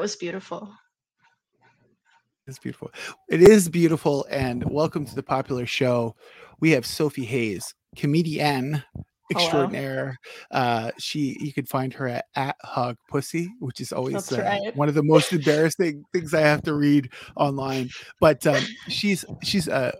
That was beautiful. It's beautiful. It is beautiful. And welcome to the popular show. We have Sophie Hayes, comedian extraordinaire. Uh, she you can find her at, at Hog Pussy, which is always uh, right. one of the most embarrassing things I have to read online. But um, she's she's a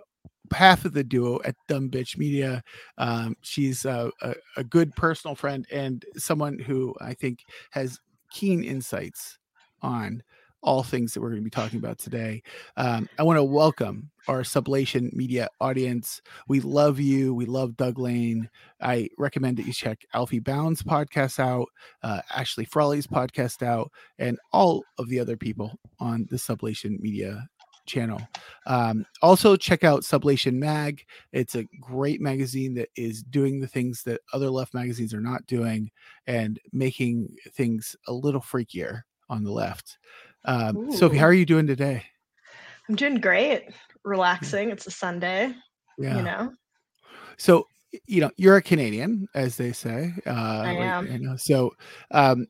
half of the duo at Dumb Bitch Media. Um, she's a, a, a good personal friend and someone who I think has keen insights on all things that we're going to be talking about today. Um, I want to welcome our Sublation Media audience. We love you. We love Doug Lain. I recommend that you check Alfie Bown's podcast out, uh, Ashley Frawley's podcast out, and all of the other people on the Sublation Media channel. Um, also, check out Sublation Mag. It's a great magazine that is doing the things that other left magazines are not doing and making things a little freakier on the left. Um, Sophie, how are you doing today? I'm doing great. Relaxing. It's a Sunday. Yeah. You know. So you know you're a Canadian, as they say. Uh, I am. You know, so um,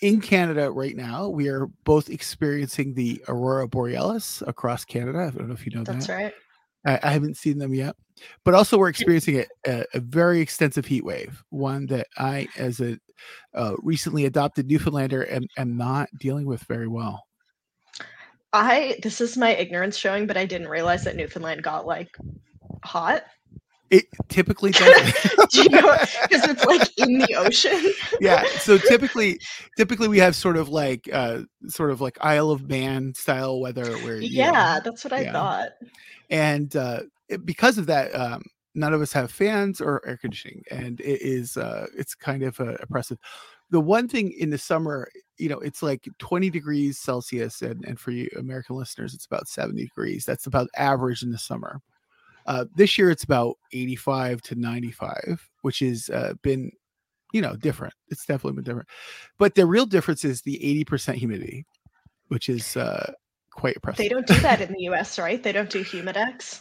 in Canada right now, we are both experiencing the aurora borealis across Canada. I don't know if you know That's that. That's right. I, I, haven't seen them yet, but also we're experiencing a, a, very extensive heat wave. One that I, as a uh, recently adopted Newfoundlander, am, am not dealing with very well. I this is my ignorance showing, but I didn't realize that Newfoundland got like hot. It typically does. Do you know because it's like in the ocean? yeah. So typically, typically we have sort of like, uh, sort of like Isle of Man style weather where. Yeah, know, that's what I yeah. thought. And uh, because of that, um, none of us have fans or air conditioning, and it is uh, it's kind of uh, oppressive the one thing in the summer, you know, it's like 20 degrees Celsius, and, and for you American listeners, it's about 70 degrees. That's about average in the summer. Uh, this year, it's about 85 to 95, which has uh, been, you know, different. It's definitely been different. But the real difference is the 80% humidity, which is uh, quite impressive. They don't do that in the US, right? They don't do humidex.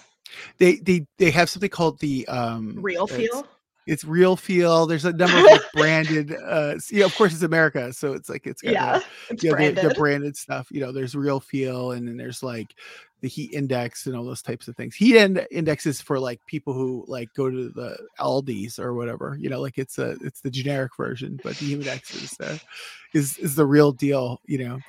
They they they have something called the um real feel it's real feel. There's a number of like branded. Uh, you know, of course, it's America, so it's like it's got yeah, the, it's you know, branded. The, the, branded stuff. You know, there's real feel, and then there's like the heat index and all those types of things. Heat end indexes for like people who like go to the Aldi's or whatever. You know, like it's a it's the generic version, but the index is uh, is is the real deal. You know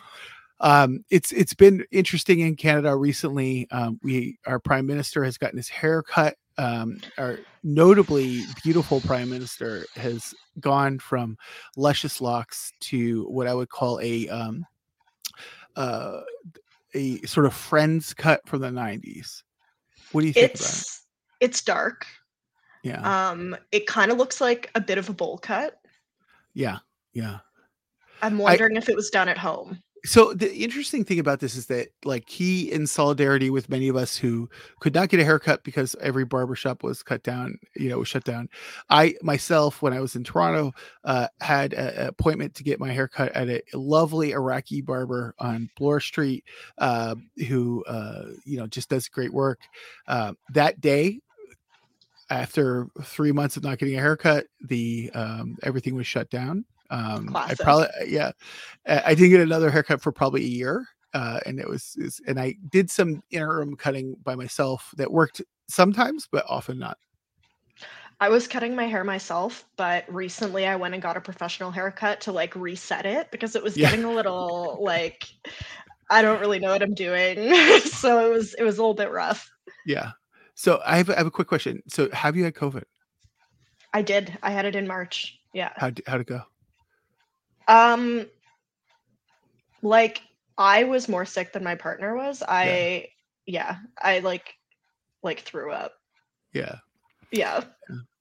um, it's it's been interesting in Canada recently. Um, we our prime minister has gotten his hair cut um, our notably beautiful prime minister has gone from luscious locks to what I would call a um, uh, a sort of friends cut from the 90s. What do you think it's, it? It's dark. Yeah. Um, it kind of looks like a bit of a bowl cut. Yeah. Yeah. I'm wondering I, if it was done at home so the interesting thing about this is that like he in solidarity with many of us who could not get a haircut because every barbershop was cut down you know was shut down i myself when i was in toronto uh, had an appointment to get my haircut at a lovely iraqi barber on bloor street uh, who uh, you know just does great work. Uh, that day after three months of not getting a haircut the um, everything was shut down um, I probably uh, yeah, I didn't get another haircut for probably a year, uh, and it was, was and I did some interim cutting by myself that worked sometimes, but often not. I was cutting my hair myself, but recently I went and got a professional haircut to like reset it because it was yeah. getting a little like I don't really know what I'm doing. so it was it was a little bit rough. Yeah. So I have, I have a quick question. So have you had COVID? I did. I had it in March. Yeah. How how'd it go? Um, like I was more sick than my partner was. I yeah, yeah I like like threw up. Yeah. Yeah.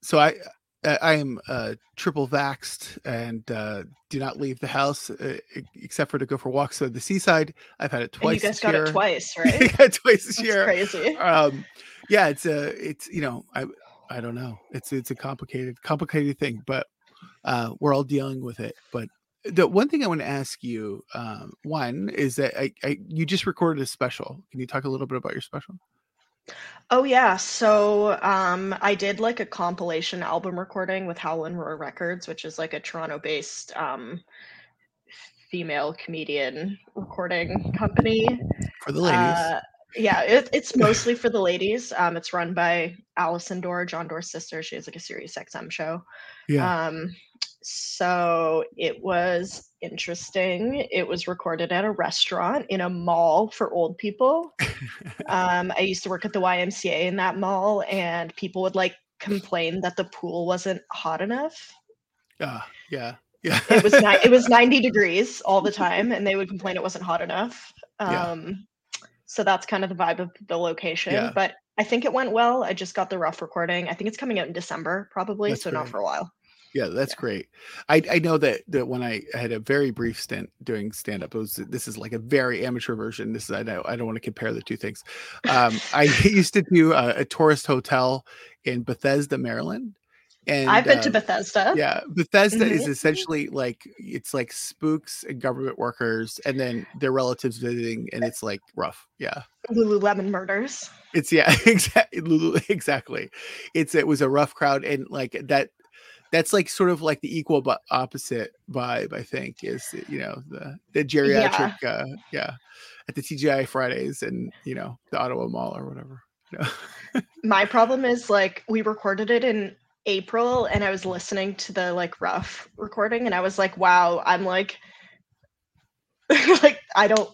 So I I am uh, triple vaxed and uh, do not leave the house uh, except for to go for walks on the seaside. I've had it twice. And you guys got year. it twice, right? got twice this That's year. Crazy. Um, yeah, it's a it's you know I I don't know. It's it's a complicated complicated thing, but uh, we're all dealing with it. But the one thing I want to ask you, um, one is that I, I, you just recorded a special. Can you talk a little bit about your special? Oh yeah, so um, I did like a compilation album recording with Howl & Roar Records, which is like a Toronto-based um, female comedian recording company for the ladies. Uh, yeah, it, it's mostly for the ladies. Um, it's run by Allison Dore, Jon Dore's sister. She has like a Sirius XM show. Yeah. Um, so it was interesting. It was recorded at a restaurant in a mall for old people. um, I used to work at the YMCA in that mall, and people would like complain that the pool wasn't hot enough. Uh, yeah. Yeah. it was ni- it was 90 degrees all the time and they would complain it wasn't hot enough. Um, yeah so that's kind of the vibe of the location. Yeah. But I think it went well. I just got the rough recording. I think it's coming out in December, probably. That's so great. not for a while. Yeah, that's yeah. great. I, I know that that when I had a very brief stint doing stand up, it was this is like a very amateur version. This is I know I don't want to compare the two things. Um, I used to do a, a tourist hotel in Bethesda, Maryland, and I've been uh, to Bethesda. Yeah, Bethesda mm-hmm. is essentially like it's like spooks and government workers, and then their relatives visiting, and it's like rough. Yeah, Lululemon murders. It's yeah, exactly. Exactly. It's it was a rough crowd, and like that. That's like sort of like the equal but opposite vibe. I think is you know the the geriatric yeah, uh, yeah at the TGI Fridays and you know the Ottawa Mall or whatever. My problem is like we recorded it in April and I was listening to the like rough recording and I was like, wow, I'm like like I don't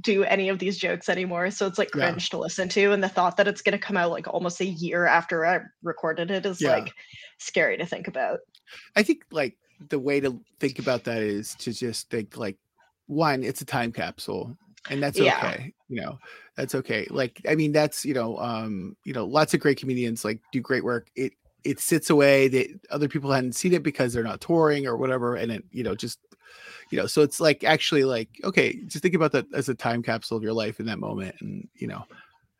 do any of these jokes anymore. So it's like cringe yeah. to listen to. And the thought that it's gonna come out like almost a year after I recorded it is yeah. like scary to think about. I think like the way to think about that is to just think like one, it's a time capsule and that's okay yeah. you know that's okay like i mean that's you know um you know lots of great comedians like do great work it it sits away that other people hadn't seen it because they're not touring or whatever and it you know just you know so it's like actually like okay just think about that as a time capsule of your life in that moment and you know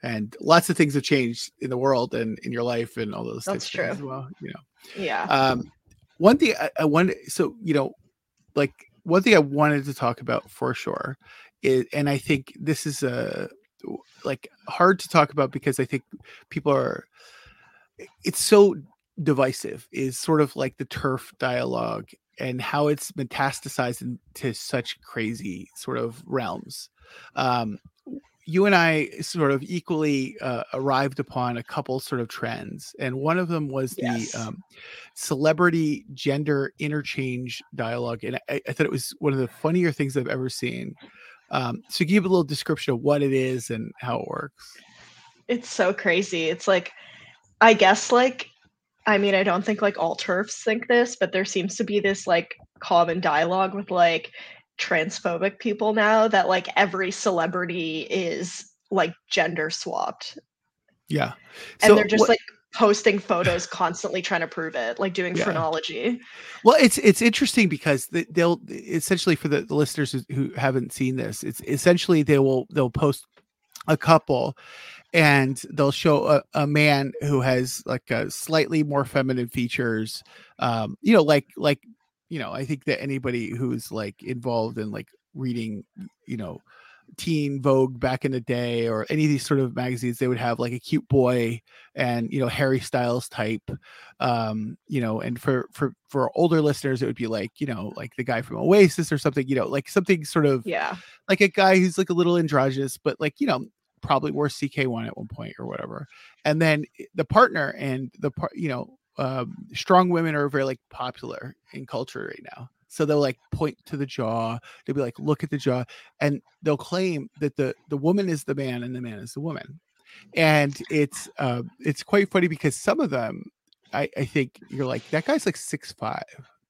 and lots of things have changed in the world and in your life and all those that's true. as well you know. Yeah. Um one thing I, I wanted so you know like one thing i wanted to talk about for sure is and i think this is a like hard to talk about because i think people are it's so divisive is sort of like the turf dialogue and how it's metastasized into such crazy sort of realms. Um, you and I sort of equally uh, arrived upon a couple sort of trends, and one of them was yes. the um, celebrity gender interchange dialogue, and I, I, thought it was one of the funnier things I've ever seen. Um, so, give a little description of what it is and how it works. It's so crazy. It's like, I guess, like I mean, I don't think like all turfs think this, but there seems to be this like common dialogue with like transphobic people now that like every celebrity is like gender swapped. Yeah. And so they're just what, like posting photos constantly trying to prove it, like doing yeah. phrenology. Well, it's it's interesting because they'll essentially for the, the listeners who haven't seen this, it's essentially they will they'll post a couple and they'll show a, a, man who has like a slightly more feminine features um you know like like you know i think that anybody who's like involved in like reading you know teen vogue back in the day or any of these sort of magazines they would have like a cute boy and you know harry styles type um you know and for for for older listeners it would be like you know like the guy from oasis or something you know like something sort of yeah. like a guy who's like a little androgynous but like you know probably wore CK1 at one point or whatever. And then eh, the partner and the part, you know, um, strong women are very like popular in culture right now. So they'll like point to the jaw. They'll be like, look at the jaw, and they'll claim that the the woman is the man and the man is the woman. And it's uh, it's quite funny because some of them, I, I think you're like that guy's like six five,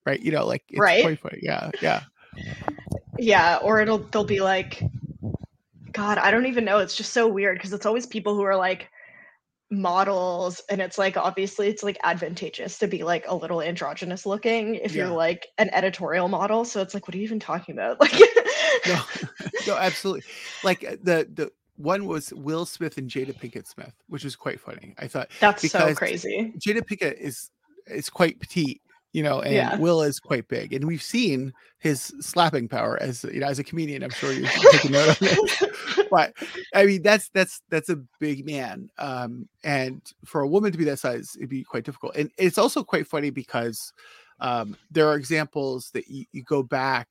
right? You know, like it's right? quite funny. Yeah, yeah, yeah. Or it'll they'll be like, God, I don't even know. It's just so weird because it's always people who are like models and it's like obviously it's like advantageous to be like a little androgynous looking if yeah. you're like an editorial model so it's like what are you even talking about like no no absolutely like uh, the the one was Will Smith and Jada Pinkett Smith, which was quite funny. I thought that's so crazy. Jada Pinkett is is quite petite, you know, and yeah. Will is quite big, and we've seen his slapping power as you know as a comedian. I'm sure you're taking note of it, but I mean that's that's that's a big man, um, and for a woman to be that size, it'd be quite difficult. And it's also quite funny because um, there are examples that you, you go back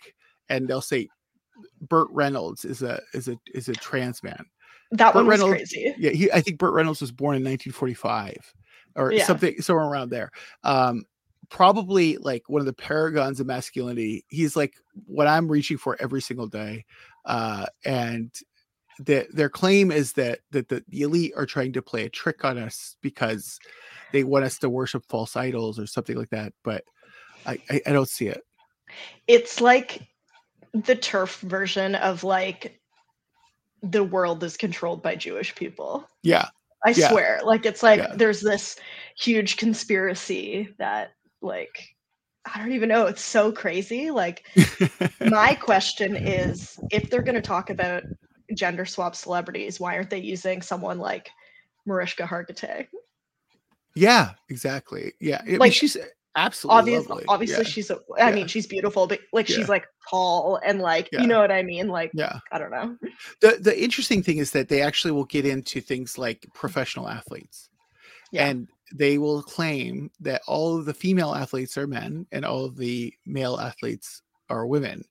and they'll say Burt Reynolds is a is a is a trans man. That Burt one was Reynolds- crazy. Yeah, he I think Burt Reynolds was born in 1945 or Yeah. something somewhere around there. Um probably like one of the paragons of masculinity. He's like what I'm reaching for every single day. Uh and the, their claim is that that the, the elite are trying to play a trick on us because they want us to worship false idols or something like that. But I, I, I don't see it. It's like the turf version of like the world is controlled by Jewish people. Yeah. I Yeah. swear. Like it's like Yeah. there's this huge conspiracy that like I don't even know, it's so crazy. Like my question is if they're going to talk about gender swap celebrities, why aren't they using someone like Mariska Hargitay? yeah, exactly. Yeah. I mean, Like, she's absolutely Obvious, lovely. obviously Yeah. she's a, I Yeah. mean she's beautiful, but like Yeah. she's like tall and like Yeah. you know what I mean? Like yeah. I don't know. the the interesting thing is that they actually will get into things like professional athletes Yeah. and they will claim that all of the female athletes are men and all of the male athletes are women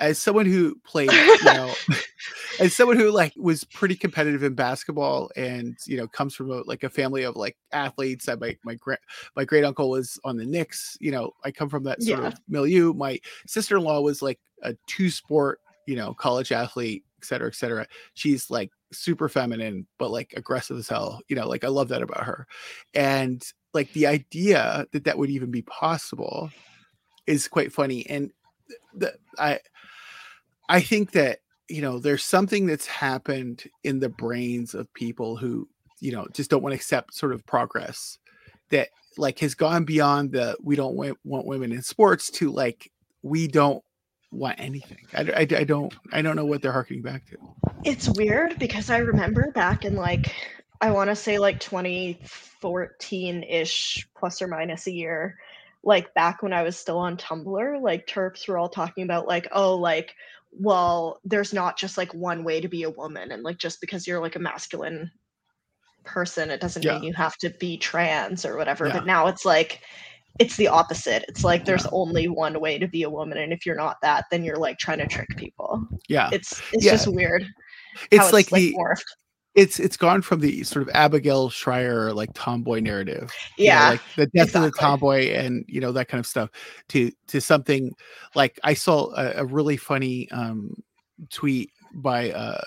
as someone who played you know as someone who like was pretty competitive in basketball and you know comes from a, like a family of like athletes I, my my grand my great uncle was on the Knicks you know I come from that sort Yeah. of milieu my sister-in-law was like a two sport you know college athlete et cetera et cetera. She's like super feminine but like aggressive as hell you know like i love that about her. And like the idea that that would even be possible is quite funny and the i i think that you know there's something that's happened in the brains of people who you know just don't want to accept sort of progress that like has gone beyond the we don't want women in sports to like we don't want anything I, I, I don't i don't know what they're harkening back to It's weird because I remember back in like I want to say like 2014-ish plus or minus a year like back when I was still on Tumblr like terps were all talking about like oh like well there's not just like one way to be a woman and like just because you're like a masculine person it doesn't Yeah. mean you have to be trans or whatever Yeah. but now it's like it's the opposite it's like there's Yeah. only one way to be a woman and if you're not that then you're like trying to trick people yeah it's it's Yeah. just weird it's how like the morphed. it's it's gone from the sort of Abigail Shrier like tomboy narrative, you know, Yeah, like the death of the tomboy and you know that kind of stuff, to to something like I saw a, a really funny um tweet by uh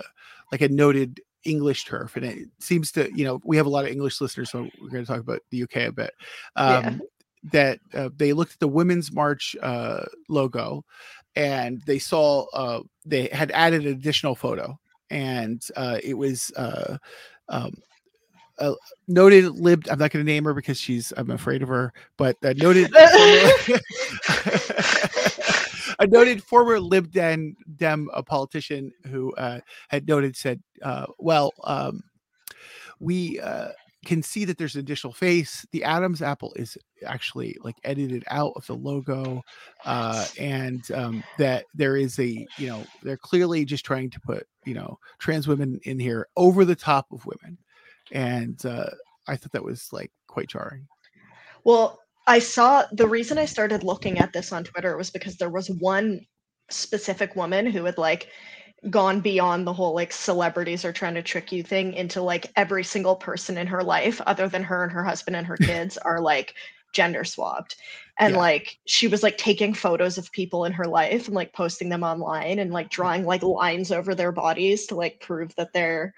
like a noted English turf, and it seems to you know we have a lot of English listeners, so we're going to talk about the UK a bit. Um, Yeah. That uh, they looked at the Women's March uh, logo, and they saw uh, they had added an additional photo, and uh, it was uh, um, noted lib. I'm not going to name her because she's. I'm afraid of her, but noted. a noted former Lib Dem, Dem a politician who uh, had noted said, "Well, um, we can see that there's an additional face. The Adam's apple is actually like edited out of the logo, uh, and um, that there is a you know they're clearly just trying to put you know trans women in here over the top of women, and uh, I thought that was like quite jarring. Well, I saw the reason I started looking at this on Twitter was because there was one specific woman who had like gone beyond the whole like celebrities are trying to trick you thing into like every single person in her life other than her and her husband and her kids are like gender swapped and Yeah. like she was like taking photos of people in her life and like posting them online and like drawing like lines over their bodies to like prove that they're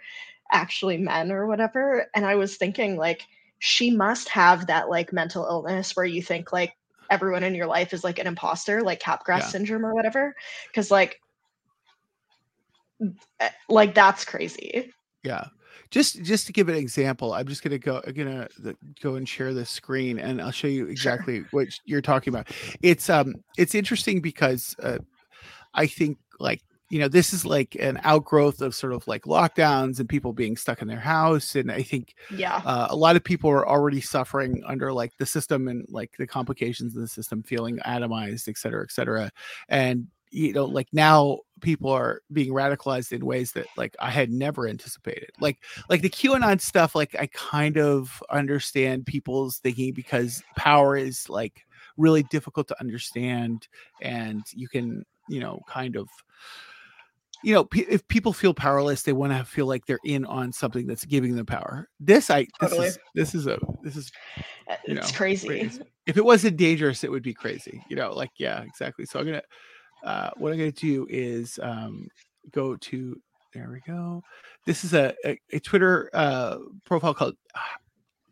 actually men or whatever and i was thinking like she must have that like mental illness where you think like everyone in your life is like an imposter like capgras Yeah. syndrome or whatever because like eh, like that's crazy Yeah. Just just to give an example, I'm just gonna go gonna go and share the screen, and I'll show you exactly what you're talking about. It's um it's interesting because uh, I think like you know this is like an outgrowth of sort of like lockdowns and people being stuck in their house, and I think yeah. uh, a lot of people are already suffering under like the system and like the complications of the system feeling atomized et cetera et cetera. And you know like now people are being radicalized in ways that like i had never anticipated like like the qanon stuff like i kind of understand people's thinking because power is like really difficult to understand and you can you know, kind of you know, p- if people feel powerless, they want to feel like they're in on something that's giving them power. This, I, Totally. this is, this is a, this is, uh, you It's know, crazy. crazy. if it wasn't dangerous, it would be crazy. You know, like, yeah, exactly. So I'm going to, uh, what I'm going to do is, um, go to, there we go. This is a, a, a Twitter, uh, profile called,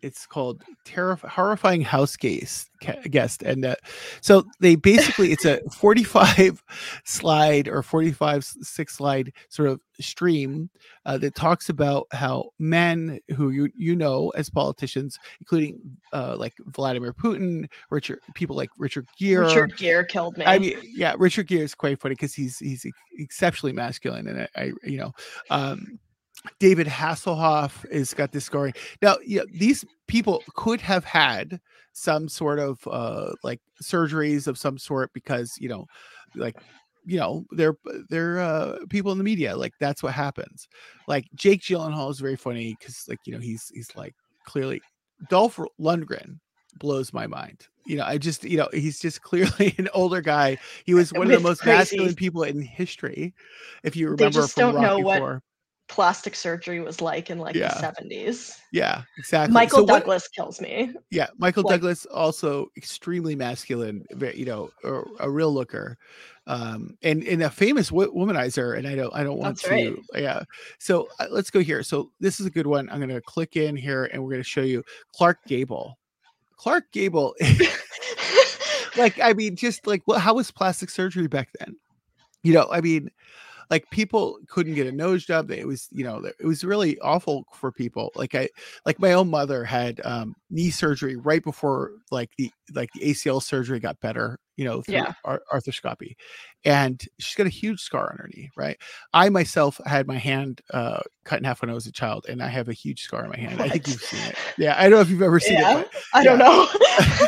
it's called terrif- horrifying house guest guest and uh, so they basically it's a 45 slide or 45 six slide sort of stream uh, that talks about how men who you you know as politicians including uh, like vladimir putin richard people like richard gere Richard Gere killed me. I mean, yeah, Richard Gere is quite funny because he's he's exceptionally masculine, and I, I you know, um, David Hasselhoff has got this story. Now, yeah, these people could have had some sort of uh like surgeries of some sort because you know, like you know, they're they're uh people in the media. Like that's what happens. Like Jake Gyllenhaal is very funny because like you know he's he's like clearly Dolph Lundgren blows my mind. You know, I just, you know, he's just clearly an older guy. He was one of the most crazy. masculine people in history. If you They remember just from don't know Rocky what Four. Plastic surgery was like in like Yeah. the seventies. Yeah, exactly. Michael So what- Douglas kills me. yeah, Michael like- Douglas also extremely masculine, you know, a, a real looker, um, and and a famous wo- womanizer. And I don't, I don't want to, right. yeah. So uh, let's go here. So this is a good one. I'm going to click in here, and we're going to show you Clark Gable. Clark Gable, like, I mean, just like, well, how was plastic surgery back then? You know, I mean, like people couldn't get a nose job. It was, you know, it was really awful for people. Like I, like my own mother had um, knee surgery right before like the like the ACL surgery got better. You know, through Yeah. ar- arthroscopy, and she's got a huge scar on her knee. Right. I myself had my hand uh, cut in half when I was a child, and I have a huge scar on my hand. I think you've seen it. Yeah, I don't know if you've ever seen yeah, it. I don't know.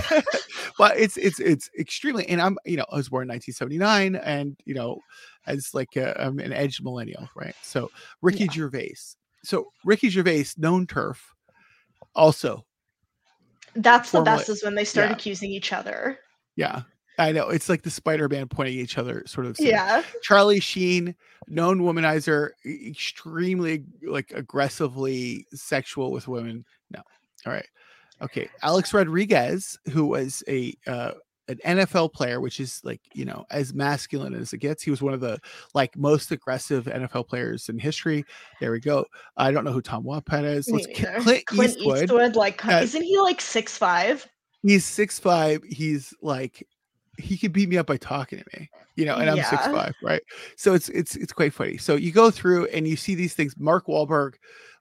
But, but it's it's it's extremely. And I'm you know I was born in 1979, and you know as like a, I'm an edge millennial, right? So Ricky Yeah. Gervais. So Ricky Gervais, known turf, also That's the best is when they start accusing each other. yeah. I know it's like the Spider-Man pointing at each other, sort of. thing. Yeah. Charlie Sheen, known womanizer, extremely like aggressively sexual with women. No. All right. Okay. Alex Rodriguez, who was a uh, an NFL player, which is like, you know, as masculine as it gets. He was one of the like most aggressive NFL players in history. There we go. I don't know who Tom Wopat is. Let's Clint, Clint Eastwood. Eastwood, like, Yeah. isn't he like six five? He's six five. He's like he could beat me up by talking to me, you know, and I'm six five, right? So it's it's it's quite funny. So you go through and you see these things. Mark Wahlberg,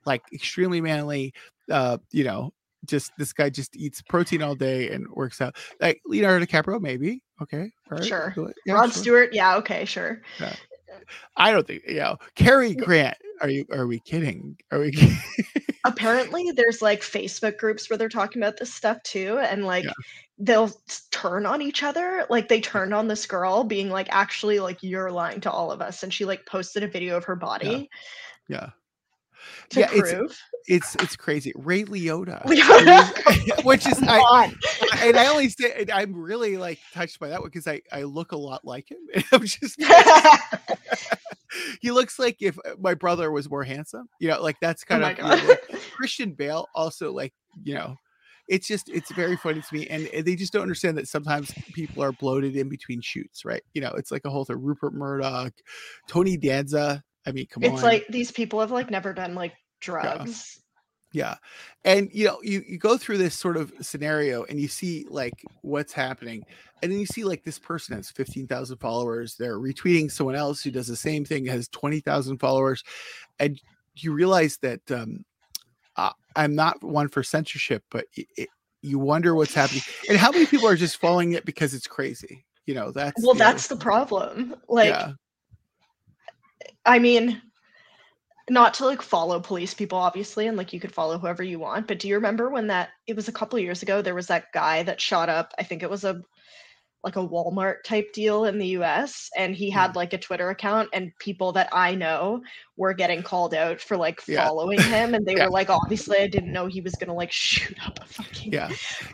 like extremely manly, uh, you know, just this guy just eats protein all day and works out. Like Leonardo DiCaprio, maybe. Okay, right, Sure. yeah, Rod sure. Stewart, yeah, okay, sure. I don't think you know. Cary Grant. Are you? Are we kidding? Are we? Apparently, there's like Facebook groups where they're talking about this stuff too, and like Yeah. They'll turn on each other. Like they turned on this girl, being like, "Actually, like you're lying to all of us," and she like posted a video of her body yeah, to Yeah, it's- prove. it's it's crazy. Ray Liotta, Leotta, which is I. I- and I only say I'm really like touched by that one because I I look a lot like him. I'm just he looks like if uh, my brother was more handsome. You know, like that's oh kind my of you know, like, Christian Bale also like you know. It's just it's very funny to me, and and they just don't understand that sometimes people are bloated in between shoots, right? You know, it's like a whole thing. Rupert Murdoch, Tony Danza. I mean, come on. it's like these people have like never done like drugs. Yeah. And you know, you, you go through this sort of scenario and you see like what's happening. And then you see like this person has 15,000 followers. They're retweeting someone else who does the same thing, has 20,000 followers. And you realize that um, uh, I'm not one for censorship, but it, it, you wonder what's happening and how many people are just following it because it's crazy. You know, that's Well, that's the problem. Like, yeah, I mean, not to like follow police people, obviously, and like you could follow whoever you want. But do you remember when that it was a couple years ago? There was that guy that shot up. I think it was a like a Walmart type deal in the US and he Hmm. had like a Twitter account and people that I know were getting called out for like Yeah. following him and they Yeah. were like obviously I didn't know he was going to like shoot up a fucking yeah.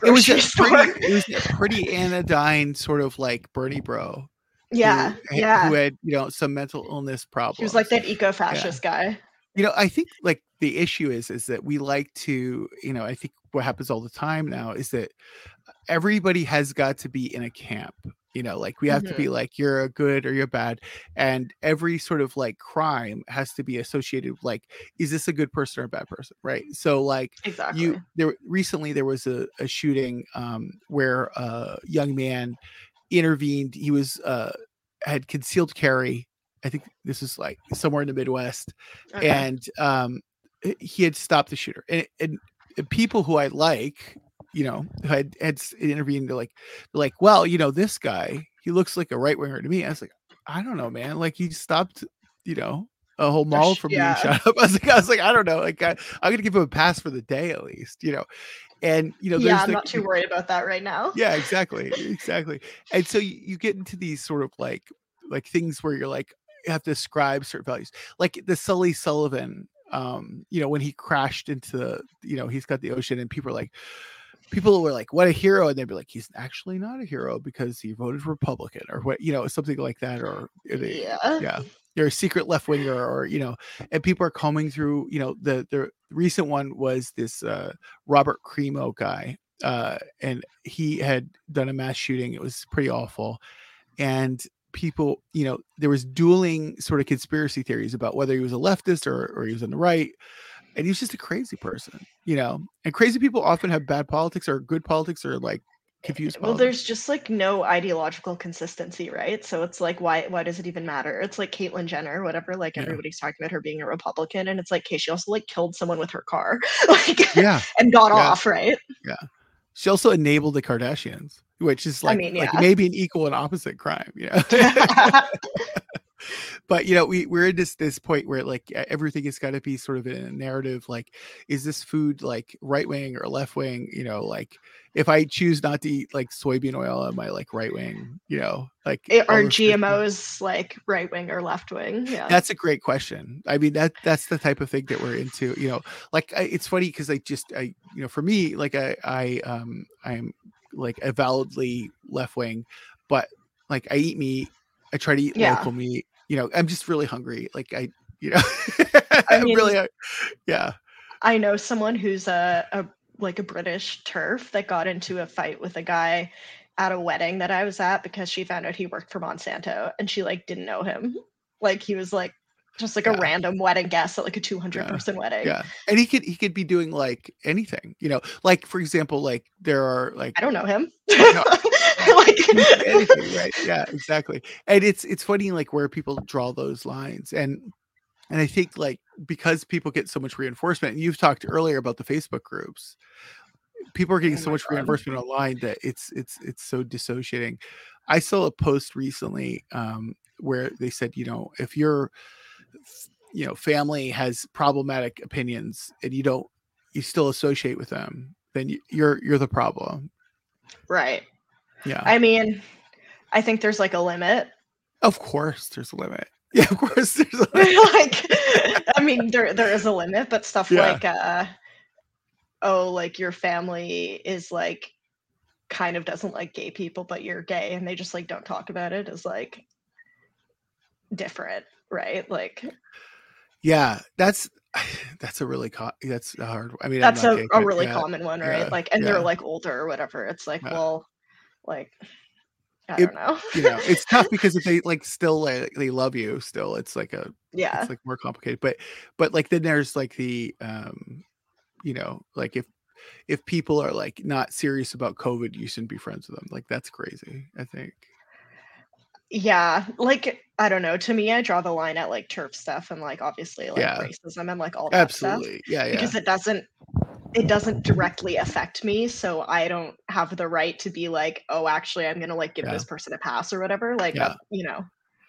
It was a store. pretty, it was a pretty anodyne sort of like Bernie bro. Yeah, who, yeah. who had you know some mental illness problem. He was like that eco-fascist yeah. guy. You know, I think like the issue is is that we like to, you know, I think what happens all the time now is that everybody has got to be in a camp you know like we have mm-hmm. to be like you're a good or you're bad and every sort of like crime has to be associated with like is this a good person or a bad person right so like exactly you there recently there was a, a shooting um where a young man intervened he was uh had concealed carry i think this is like somewhere in the midwest okay. and um he had stopped the shooter and, and people who i like you know, had had intervened to like, like, well, you know, this guy, he looks like a right winger to me. I was like, I don't know, man. Like he stopped, you know, a whole mall from yeah. being shot up. I was like, I was like, I don't know. Like I, am gonna give him a pass for the day at least, you know. And you know, yeah, I'm the, not too worried about that right now. Yeah, exactly, exactly. And so you, you get into these sort of like like things where you're like you have to ascribe certain values, like the Sully Sullivan. Um, you know, when he crashed into the, you know, he's got the ocean, and people are like, people were like, "What a hero!" and they'd be like, "He's actually not a hero because he voted Republican or what, you know, something like that." Or yeah, yeah, you're a secret left winger, or you know, and people are combing through. You know, the the recent one was this uh, Robert Crimo guy, uh, and he had done a mass shooting. It was pretty awful, and people, you know, there was dueling sort of conspiracy theories about whether he was a leftist or or he was on the right and he's just a crazy person, you know. And crazy people often have bad politics or good politics or like eh, confused. Well, politics. there's just like no ideological consistency, right? So it's like, why why does it even matter? It's like Caitlyn Jenner, whatever. Like yeah. everybody's talking about her being a Republican, and it's like, okay, she also like killed someone with her car, like yeah, and got yeah. off, right? Yeah. She also enabled the Kardashians, which is like, I mean, yeah. like maybe an equal and opposite crime, you know. but you know we we're in this this point where like everything has got to be sort of in a narrative like is this food like right wing or left wing? You know like if i choose not to eat like soybean oil am i like right wing? You know like are gmos like right wing or left wing? Yeah. That's a great question. I mean that that's the type of thing that we're into you know like I, it's funny because i just i you know for me like i i um i'm like avowedly left wing but like i eat meat I try to eat yeah. local meat you know, I'm just really hungry. Like I, you know, I mean, really, uh, yeah. I know someone who's a, a like a British turf that got into a fight with a guy at a wedding that I was at because she found out he worked for Monsanto and she like didn't know him. Like he was like just like yeah. a random wedding guest at like a 200 yeah. person wedding. Yeah. And he could he could be doing like anything, you know. Like for example, like there are like I don't know him. like anything, right? Yeah, exactly. And it's it's funny like where people draw those lines and and I think like because people get so much reinforcement, and you've talked earlier about the Facebook groups, people are getting oh so much God. reinforcement online that it's it's it's so dissociating. I saw a post recently um, where they said, you know, if your you know family has problematic opinions and you don't you still associate with them, then you, you're you're the problem. Right. Yeah. I mean, I think there's like a limit. Of course, there's a limit. Yeah, of course there's a limit. like I mean there there is a limit, but stuff yeah. like uh oh, like your family is like kind of doesn't like gay people, but you're gay and they just like don't talk about it is like different, right? Like yeah, that's that's a really co- that's a hard. I mean, that's a, gay, a really yeah, common one, right? Yeah, like, and they're like older or whatever. It's like, well, like I don't know. you know, it's tough because if they like still like they love you still, it's like a yeah, it's like more complicated. But but like then there's like the um, you know, like if if people are like not serious about COVID, you shouldn't be friends with them. Like that's crazy. I think. Yeah, like I don't know. To me, I draw the line at like turf stuff and like obviously like yeah. racism and like all that Absolutely. stuff. Yeah, yeah. Because it doesn't it doesn't directly affect me so i don't have the right to be like oh actually i'm gonna like give yeah. this person a pass or whatever like yeah. uh, you know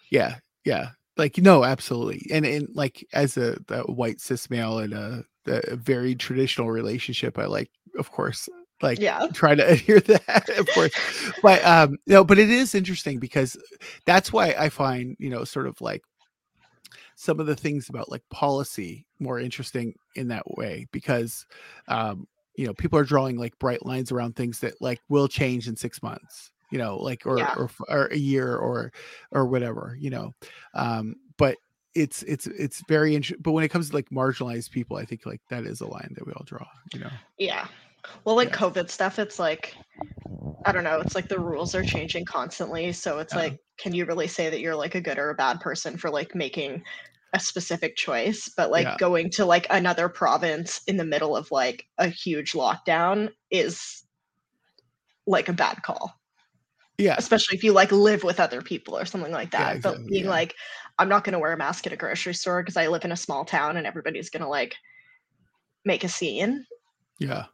yeah yeah like no absolutely and and like as a, a white cis male in a, a, very traditional relationship i like of course like yeah try to adhere that of course but um no but it is interesting because that's why i find you know sort of like some of the things about like policy more interesting in that way because um you know people are drawing like bright lines around things that like will change in six months you know, like or Yeah. or, or a year or or whatever, you know. Um, but it's it's it's very interesting. But when it comes to like marginalized people, I think like that is a line that we all draw, you know. Yeah. Well, like Yeah. COVID stuff, it's like, I don't know, it's like the rules are changing constantly. So it's Yeah. like, can you really say that you're like a good or a bad person for like making a specific choice? But like Yeah. going to like another province in the middle of like a huge lockdown is like a bad call, Yeah, especially if you like live with other people or something like Yeah, that. exactly, But being yeah. like, I'm not going to wear a mask at a grocery store because I live in a small town and everybody's going to like make a scene. yeah.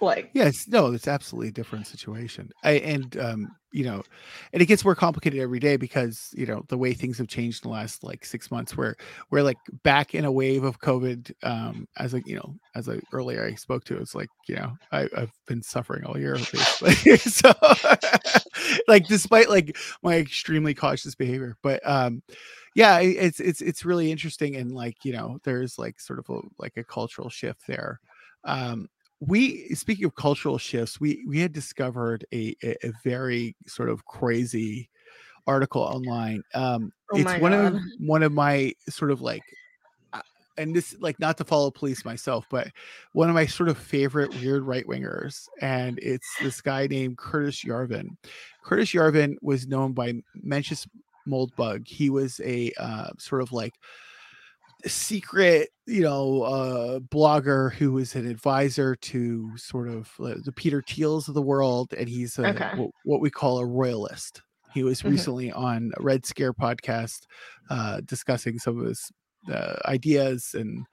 Like, it's no, it's absolutely a different situation. I and um, you know, and it gets more complicated every day because you know the way things have changed in the last like six months. Where we're like back in a wave of COVID. Um, as like you know, as I earlier I spoke to, it's like you know I, I've been suffering all year basically. so, like despite like my extremely cautious behavior, but um, yeah, it's it's it's really interesting and like you know there's like sort of a like a cultural shift there. Um, we speaking of cultural shifts we we had discovered a a, a very sort of crazy article online. Um Oh it's one of one of my sort of like and this like not to follow police myself but one of my sort of favorite weird right wingers and it's this guy named curtis yarvin. Curtis yarvin was known by mencius moldbug. He was a uh, sort of like secret you know uh blogger who is an advisor to sort of uh, the peter thiels of the world and he's a, Okay. what, what we call a royalist he was Mhm. recently on red scare podcast uh discussing some of his uh, ideas and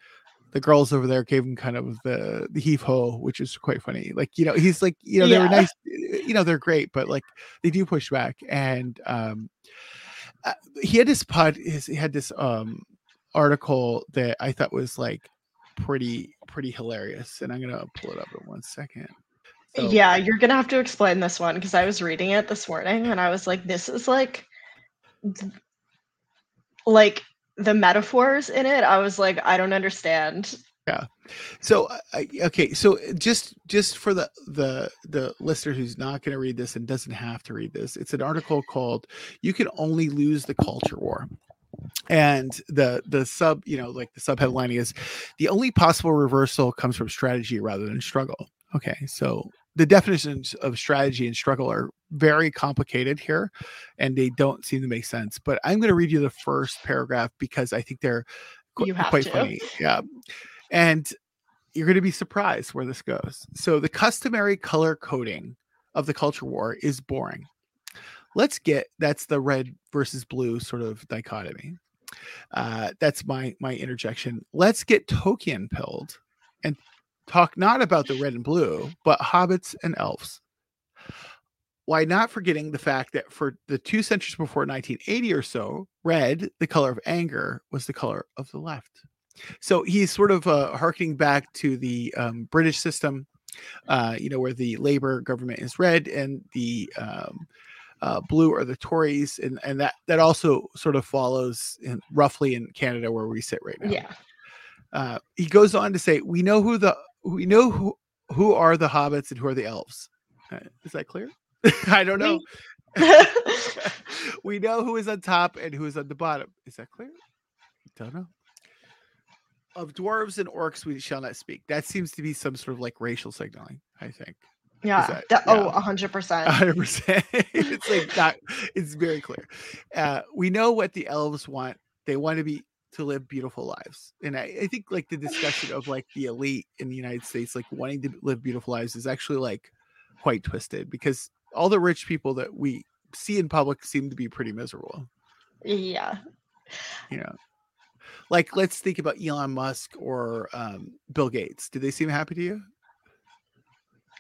the girls over there gave him kind of the the heave ho which is quite funny like you know he's like you know they were nice you know they're great but like they do push back and um uh, he had this pod his, he had this um article that i thought was like pretty pretty hilarious and i'm gonna pull it up in one second So- Yeah, you're gonna have to explain this one because I was reading it this morning and I was like, this is like, like the metaphors in it. I was like, I don't understand. Yeah. So I, okay so uh, just just for the the the listener who's not going to read this and doesn't have to read this it's an article called you can only lose the culture war and the the sub you know like the sub headline is the only possible reversal comes from strategy rather than struggle. Okay so the definitions of strategy and struggle are very complicated here and they don't seem to make sense but i'm going to read you the first paragraph because i think they're qu- quite to. funny yeah. And you're going to be surprised where this goes. So the customary color coding of the culture war is boring let's get that's the red versus blue sort of dichotomy. Uh that's my my interjection. Let's get tolkien pilled and talk not about the red and blue but hobbits and elves. Why not forgetting the fact that for the two centuries before 1980 or so red the color of anger was the color of the left. So he's sort of uh, harkening back to the um, british system uh, you know where the labor government is red and the um, uh, blue are the Tories, and and that that also sort of follows in roughly in Canada where we sit right now. Yeah. Uh, he goes on to say, "We know who the we know who who are the hobbits and who are the elves." Uh, is that clear? I don't know. we know who is on top and who is on the bottom. Is that clear? Don't know. Of dwarves and orcs, we shall not speak. That seems to be some sort of like racial signaling. I think. Yeah. that- that- yeah. Oh, a hundred percent. hundred percent. It's like not. It's very clear. Uh, we know what the elves want. They want to be to live beautiful lives, and I, I think like the discussion of like the elite in the United States, like wanting to live beautiful lives, is actually like quite twisted because all the rich people that we see in public seem to be pretty miserable. Yeah. You know, like let's think about Elon Musk or um, Bill Gates. Do they seem happy to you?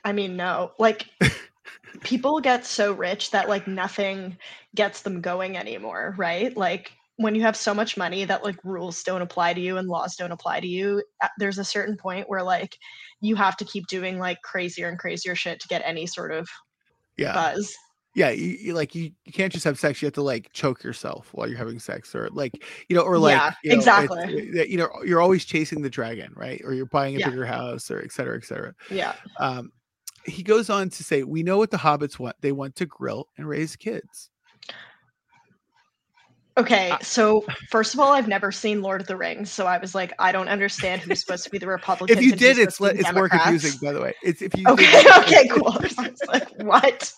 I mean, no. Like people get so rich that like nothing gets them going anymore, right? Like when you have so much money that like rules don't apply to you and laws don't apply to you, there's a certain point where like you have to keep doing like crazier and crazier shit to get any sort of Yeah. buzz. yeah you, you like you, you can't just have sex you have to like choke yourself while you're having sex or like you know or like Yeah, you know, exactly. you know you're always chasing the dragon right or you're buying a Yeah. bigger house or et cetera et cetera Yeah. um he goes on to say, "We know what the hobbits want. They want to grill and raise kids." Okay, so first of all, I've never seen Lord of the Rings, so I was like, I don't understand who's supposed to be the Republicans. if you did, it's le- it's more confusing. By the way, it's if you Okay, did- okay, cool. I was like, what?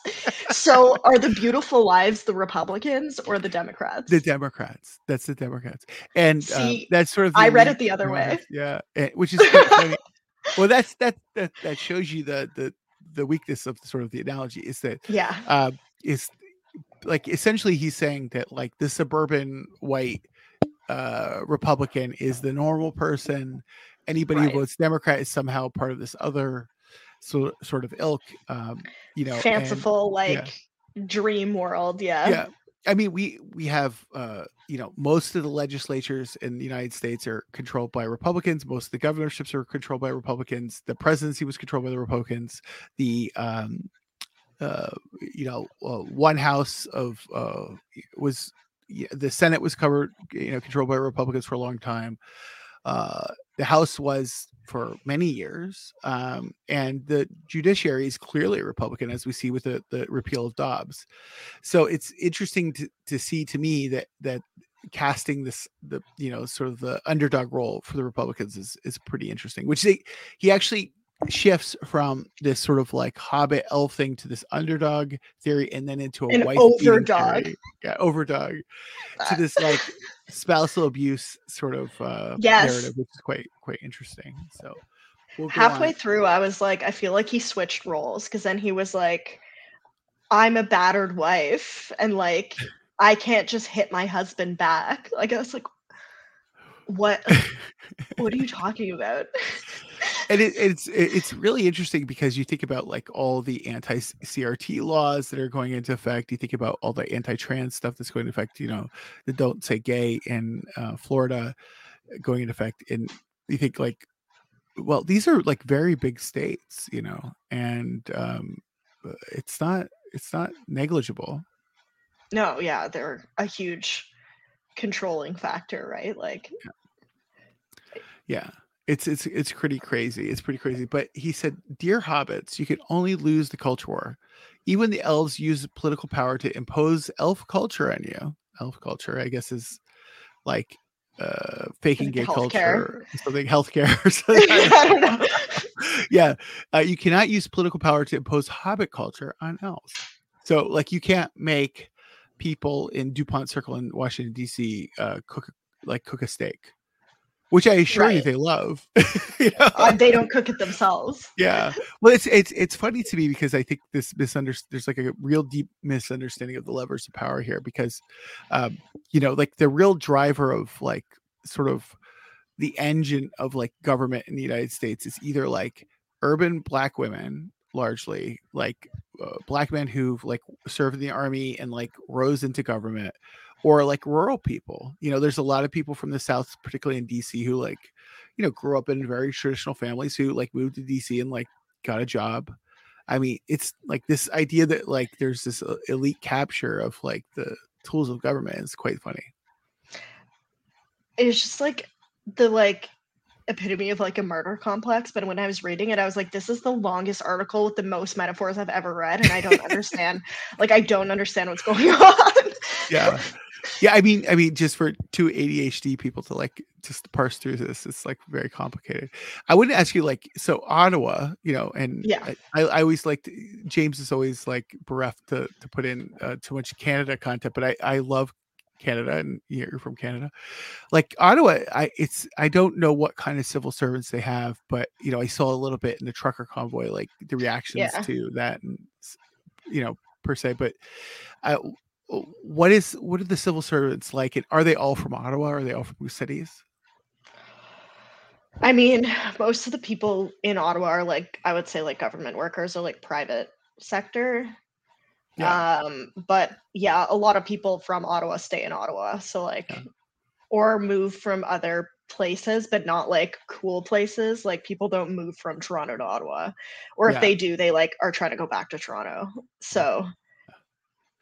So are the beautiful wives the Republicans or the Democrats? the Democrats. That's the Democrats, and um, See, that's sort of. I read it the other way. Yeah, and- which is well, that's that that that shows you the the the weakness of sort of the analogy is that yeah, uh, is like essentially he's saying that like the suburban white uh, Republican is the normal person. Anybody Right. who votes Democrat is somehow part of this other so, sort of ilk. Um, you know, and- fanciful like dream world. Yeah. yeah i mean we we have uh you know most of the legislatures in the united states are controlled by republicans most of the governorships are controlled by republicans the presidency was controlled by the republicans the um uh you know uh, one house of uh was the senate was covered you know controlled by republicans for a long time uh the house was for many years um and the judiciary is clearly republican as we see with the the repeal of dobbs so it's interesting to, to see to me that that casting this the you know sort of the underdog role for the republicans is is pretty interesting which they he actually shifts from this sort of like hobbit elf thing to this underdog theory and then into a An wife overdog. yeah overdog to this like spousal abuse sort of uh Yes. narrative which is quite quite interesting so we'll halfway on. through i was like i feel like he switched roles because then he was like i'm a battered wife and like i can't just hit my husband back like i was like what what are you talking about and it, it's it's really interesting because you think about like all the anti CRT laws that are going into effect. You think about all the anti-trans stuff that's going into effect. You know, the don't say gay in uh, Florida going into effect, and you think like, well, these are like very big states, you know, and um, uh, it's not it's not negligible. no yeah they're a huge controlling factor right like Yeah. It's it's it's pretty crazy. It's pretty crazy. But he said, "Dear hobbits, you can only lose the culture war. Even the elves use political power to impose elf culture on you. Elf culture, I guess, is like uh faking gay culture, something healthcare. or something. know yeah, uh, you cannot use political power to impose hobbit culture on elves. So, like, you can't make people in Dupont Circle in Washington D.C. Uh, cook like cook a steak, which I assure you they love. you know? Uh, they don't cook it themselves yeah. Well, it's it's it's funny to me because I think this misunderstanding there's like a real deep misunderstanding of the levers of power here because, um, you know, like the real driver of like sort of the engine of like government in the United States is either like urban black women largely like uh, black men who've like served in the army and like rose into government or like rural people. You know there's a lot of people from the south particularly in dc who like you know grew up in very traditional families who like moved to dc and like got a job. I mean it's like this idea that like there's this uh, elite capture of like the tools of government is quite funny. It's just like the like epitome of like a murder complex but when i was reading it i was like this is the longest article with the most metaphors i've ever read and i don't understand like i don't understand what's going on. Yeah yeah i mean i mean just for two adhd people to like just parse through this it's like very complicated i wouldn't ask you like so ottawa you know and Yeah. i, I always like james is always like bereft to, to put in uh, too much canada content but i i love canada and you're from canada like ottawa i it's i don't know what kind of civil servants they have but you know i saw a little bit in the trucker convoy like the reactions Yeah. to that and you know per se but I, what is what are the civil servants like and are they all from ottawa are they all from cities i mean most of the people in ottawa are like i would say like government workers or like private sector Yeah. um but yeah a lot of people from ottawa stay in ottawa so like Yeah. or move from other places but not like cool places like people don't move from toronto to ottawa or if Yeah. they do they like are trying to go back to toronto so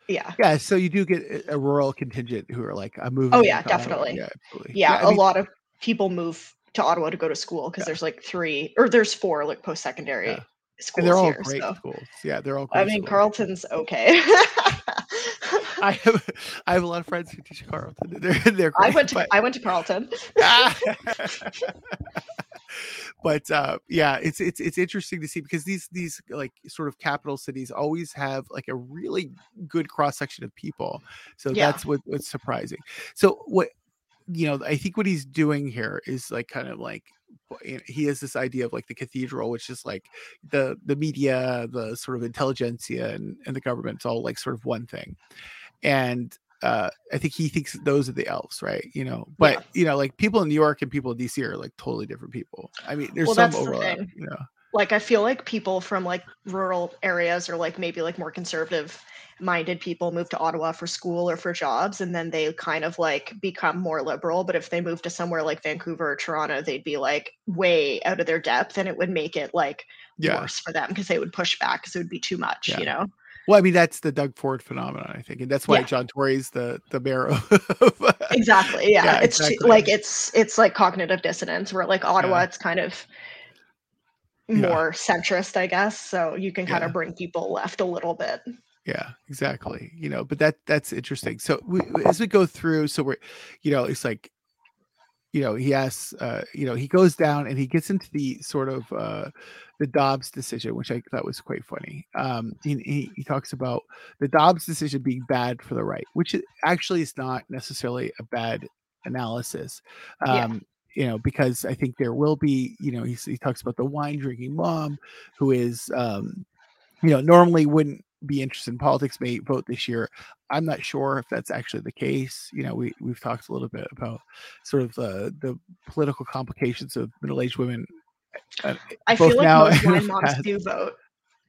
yeah yeah so you do get a- a rural contingent who are like i'm moving Oh, yeah, definitely. yeah yeah, I a mean, lot of people move to ottawa to go to school because Yeah. there's like three or there's four like post-secondary Yeah. schools and they're all here. great so. schools. Yeah, they're all. I mean, schools. Carleton's okay. I have I have a lot of friends who teach Carleton. They're they're I went to but- I went to Carleton. Ah. but uh yeah it's it's it's interesting to see because these these like sort of capital cities always have like a really good cross section of people so Yeah. that's what what's surprising so what you know i think what he's doing here is like kind of like he has this idea of like the cathedral which is like the the media the sort of intelligentsia and, and the government's all like sort of one thing and uh i think he thinks those are the elves right you know but Yeah. you know like people in new york and people in dc are like totally different people. I mean there's Well, some that's the overlap you know. Like I feel like people from like rural areas or like maybe like more conservative minded people move to Ottawa for school or for jobs and then they kind of like become more liberal but if they move to somewhere like Vancouver or Toronto they'd be like way out of their depth and it would make it like yeah. worse for them because they would push back because it would be too much Yeah. you know well i mean that's the doug ford phenomenon i think and that's why Yeah. john tory's the the mayor of exactly yeah, Yeah, it's exactly. like it's it's like cognitive dissonance where like Ottawa Yeah. it's kind of more centrist I guess so you can kind of bring people left a little bit yeah exactly you know but that that's interesting so we, as we go through so we're you know it's like you know he asks uh you know he goes down and he gets into the sort of uh the dobbs decision which i thought was quite funny. Um he, he, talks about the dobbs decision being bad for the right which actually is not necessarily a bad analysis. Yeah. um you know because i think there will be you know he, he talks about the wine drinking mom who is um you know normally wouldn't be interested in politics may vote this year. I'm not sure if that's actually the case. You know we we've talked a little bit about sort of the the political complications of middle-aged women uh, I feel like now most wine moms past. do vote.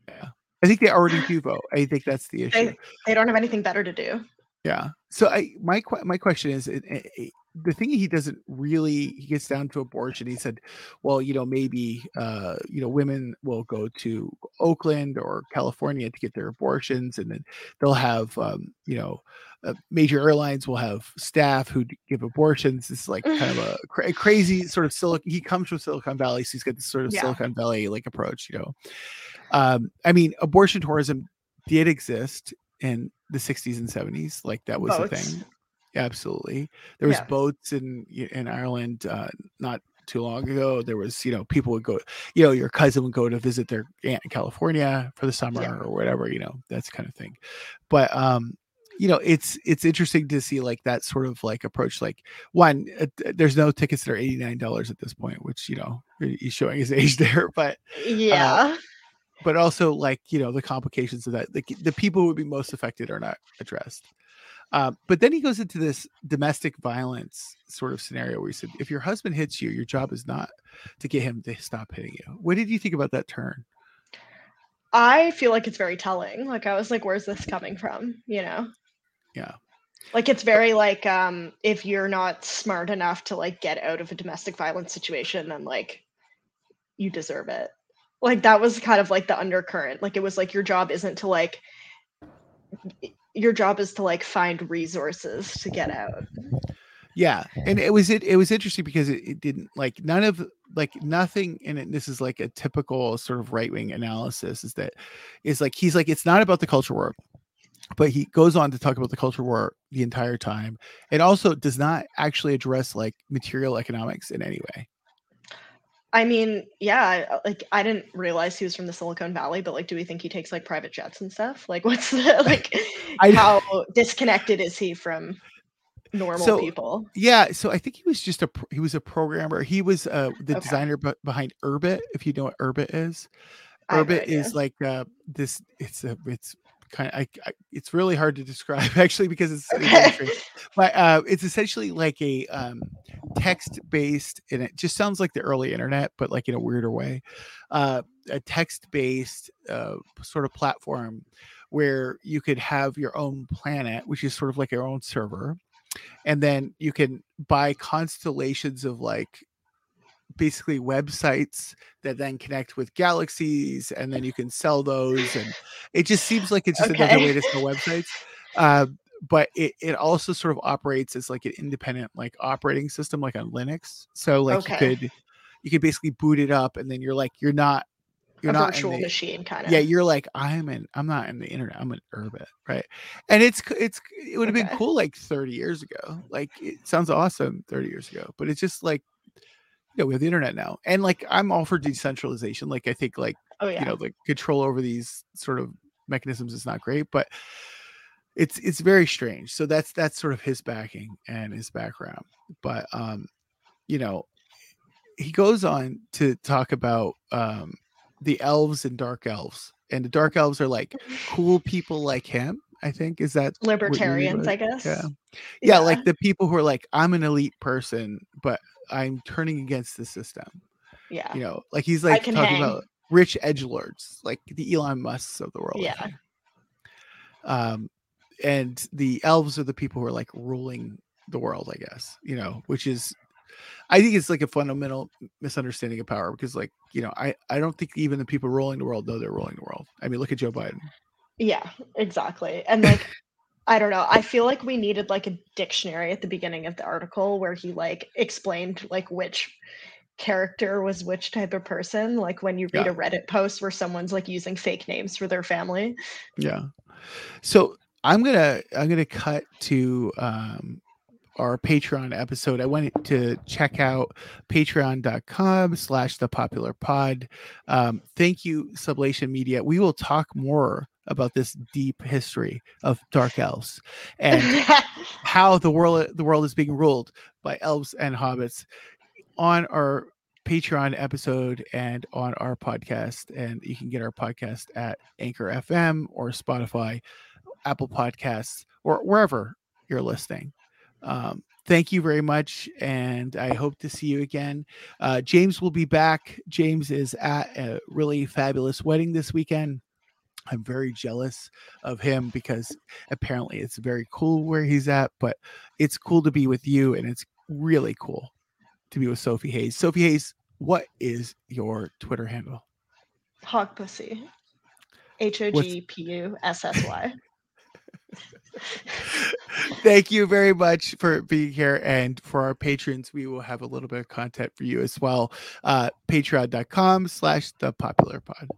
Yeah. i think they already do vote i think that's the issue They they don't have anything better to do. Yeah. So I my my question is it- it- the thing he doesn't really he gets down to abortion. He said, well, you know, maybe uh, you know, women will go to Oakland or California to get their abortions, and then they'll have um, you know. Uh, major airlines will have staff who give abortions. This is like kind of a, cra- crazy sort of Silicon. He comes from Silicon Valley, so he's got this sort of Yeah. Silicon Valley like approach. You know, um, I mean, abortion tourism did exist in the 60s and 70s like that was a Boats. thing absolutely there was Yeah. boats in in ireland uh not too long ago there was you know people would go you know your cousin would go to visit their aunt in california for the summer Yeah. or whatever you know that's kind of thing but um you know it's it's interesting to see like that sort of like approach like one uh, there's no tickets that are 89 dollars at this point which you know he's showing his age there but Yeah. but also like you know the complications of that the, the people who would be most affected are not addressed um, but then he goes into this domestic violence sort of scenario where he said if your husband hits you your job is not to get him to stop hitting you what did you think about that turn I feel like it's very telling. Like I was like, where's this coming from? You know? Yeah. Like it's very like um if you're not smart enough to like get out of a domestic violence situation, then like you deserve it. Like that was kind of like the undercurrent. Like it was like your job isn't to like your job is to like find resources to get out. yeah and it was it, it was interesting because it, it didn't like none of like nothing in it this is like a typical sort of right-wing analysis is that is like he's like it's not about the culture war but he goes on to talk about the culture war the entire time it also does not actually address like material economics in any way I mean, yeah, like I didn't realize he was from the Silicon Valley, but like, do we think he takes like private jets and stuff? Like, what's the like? I- how disconnected is he from normal So, people? yeah so i think he was just a he was a programmer he was uh the Okay. designer be- behind urbit if you know what urbit is no Urbit is like uh this it's a it's kind of I, I, it's really hard to describe actually because it's, Okay. but uh it's essentially like a um text based and it just sounds like the early internet but like in a weirder way uh a text based uh sort of platform where you could have your own planet which is sort of like your own server and then you can buy constellations of like basically websites that then connect with galaxies and then you can sell those and it just seems like it's just another way to sell websites uh, but it, it also sort of operates as like an independent like operating system like on linux so like Okay. you could you could basically boot it up and then you're like you're not you're a not virtual the- machine kind of. yeah you're like i'm in i'm not in the internet i'm in urbit right and it's it's it would have been cool like 30 years ago like it sounds awesome 30 years ago but it's just like know we have the internet now and like i'm all for decentralization like i think like Oh yeah. you know like control over these sort of mechanisms is not great but it's it's very strange so that's that's sort of his backing and his background but um you know he goes on to talk about um the elves and dark elves and the dark elves are like cool people like him i think is that what you mean Libertarians, I guess. yeah yeah like the people who are like i'm an elite person but i'm turning against the system yeah. you know like he's like talking hang. about rich edge lords like the elon musks of the world Yeah. um and the elves are the people who are like ruling the world i guess you know which is i think it's like a fundamental misunderstanding of power because like you know i i don't think even the people ruling the world know they're ruling the world i mean look at joe biden Yeah, exactly. And like I don't know, I feel like we needed like a dictionary at the beginning of the article where he like explained like which character was which type of person like when you read Yeah. a reddit post where someone's like using fake names for their family Yeah. So I'm gonna I'm gonna cut to um our Patreon episode. I went to check out patreon.com slash the popular pod. Um, thank you, Sublation Media. We will talk more about this deep history of dark elves and how the world the world is being ruled by elves and hobbits on our Patreon episode and on our podcast. And you can get our podcast at Anchor FM or Spotify, Apple Podcasts, or wherever you're listening. Um, thank you very much, and I hope to see you again. Uh, James will be back. James is at a really fabulous wedding this weekend. I'm very jealous of him because apparently it's very cool where he's at, but it's cool to be with you, and it's really cool to be with Sophie Hayes. Sophie Hayes, what is your Twitter handle? hog pussy h-o-g-p-u-s-s-y Thank you very much for being here. And for our patrons, we will have a little bit of content for you as well. Uh, Patreon.com slash the popular pod.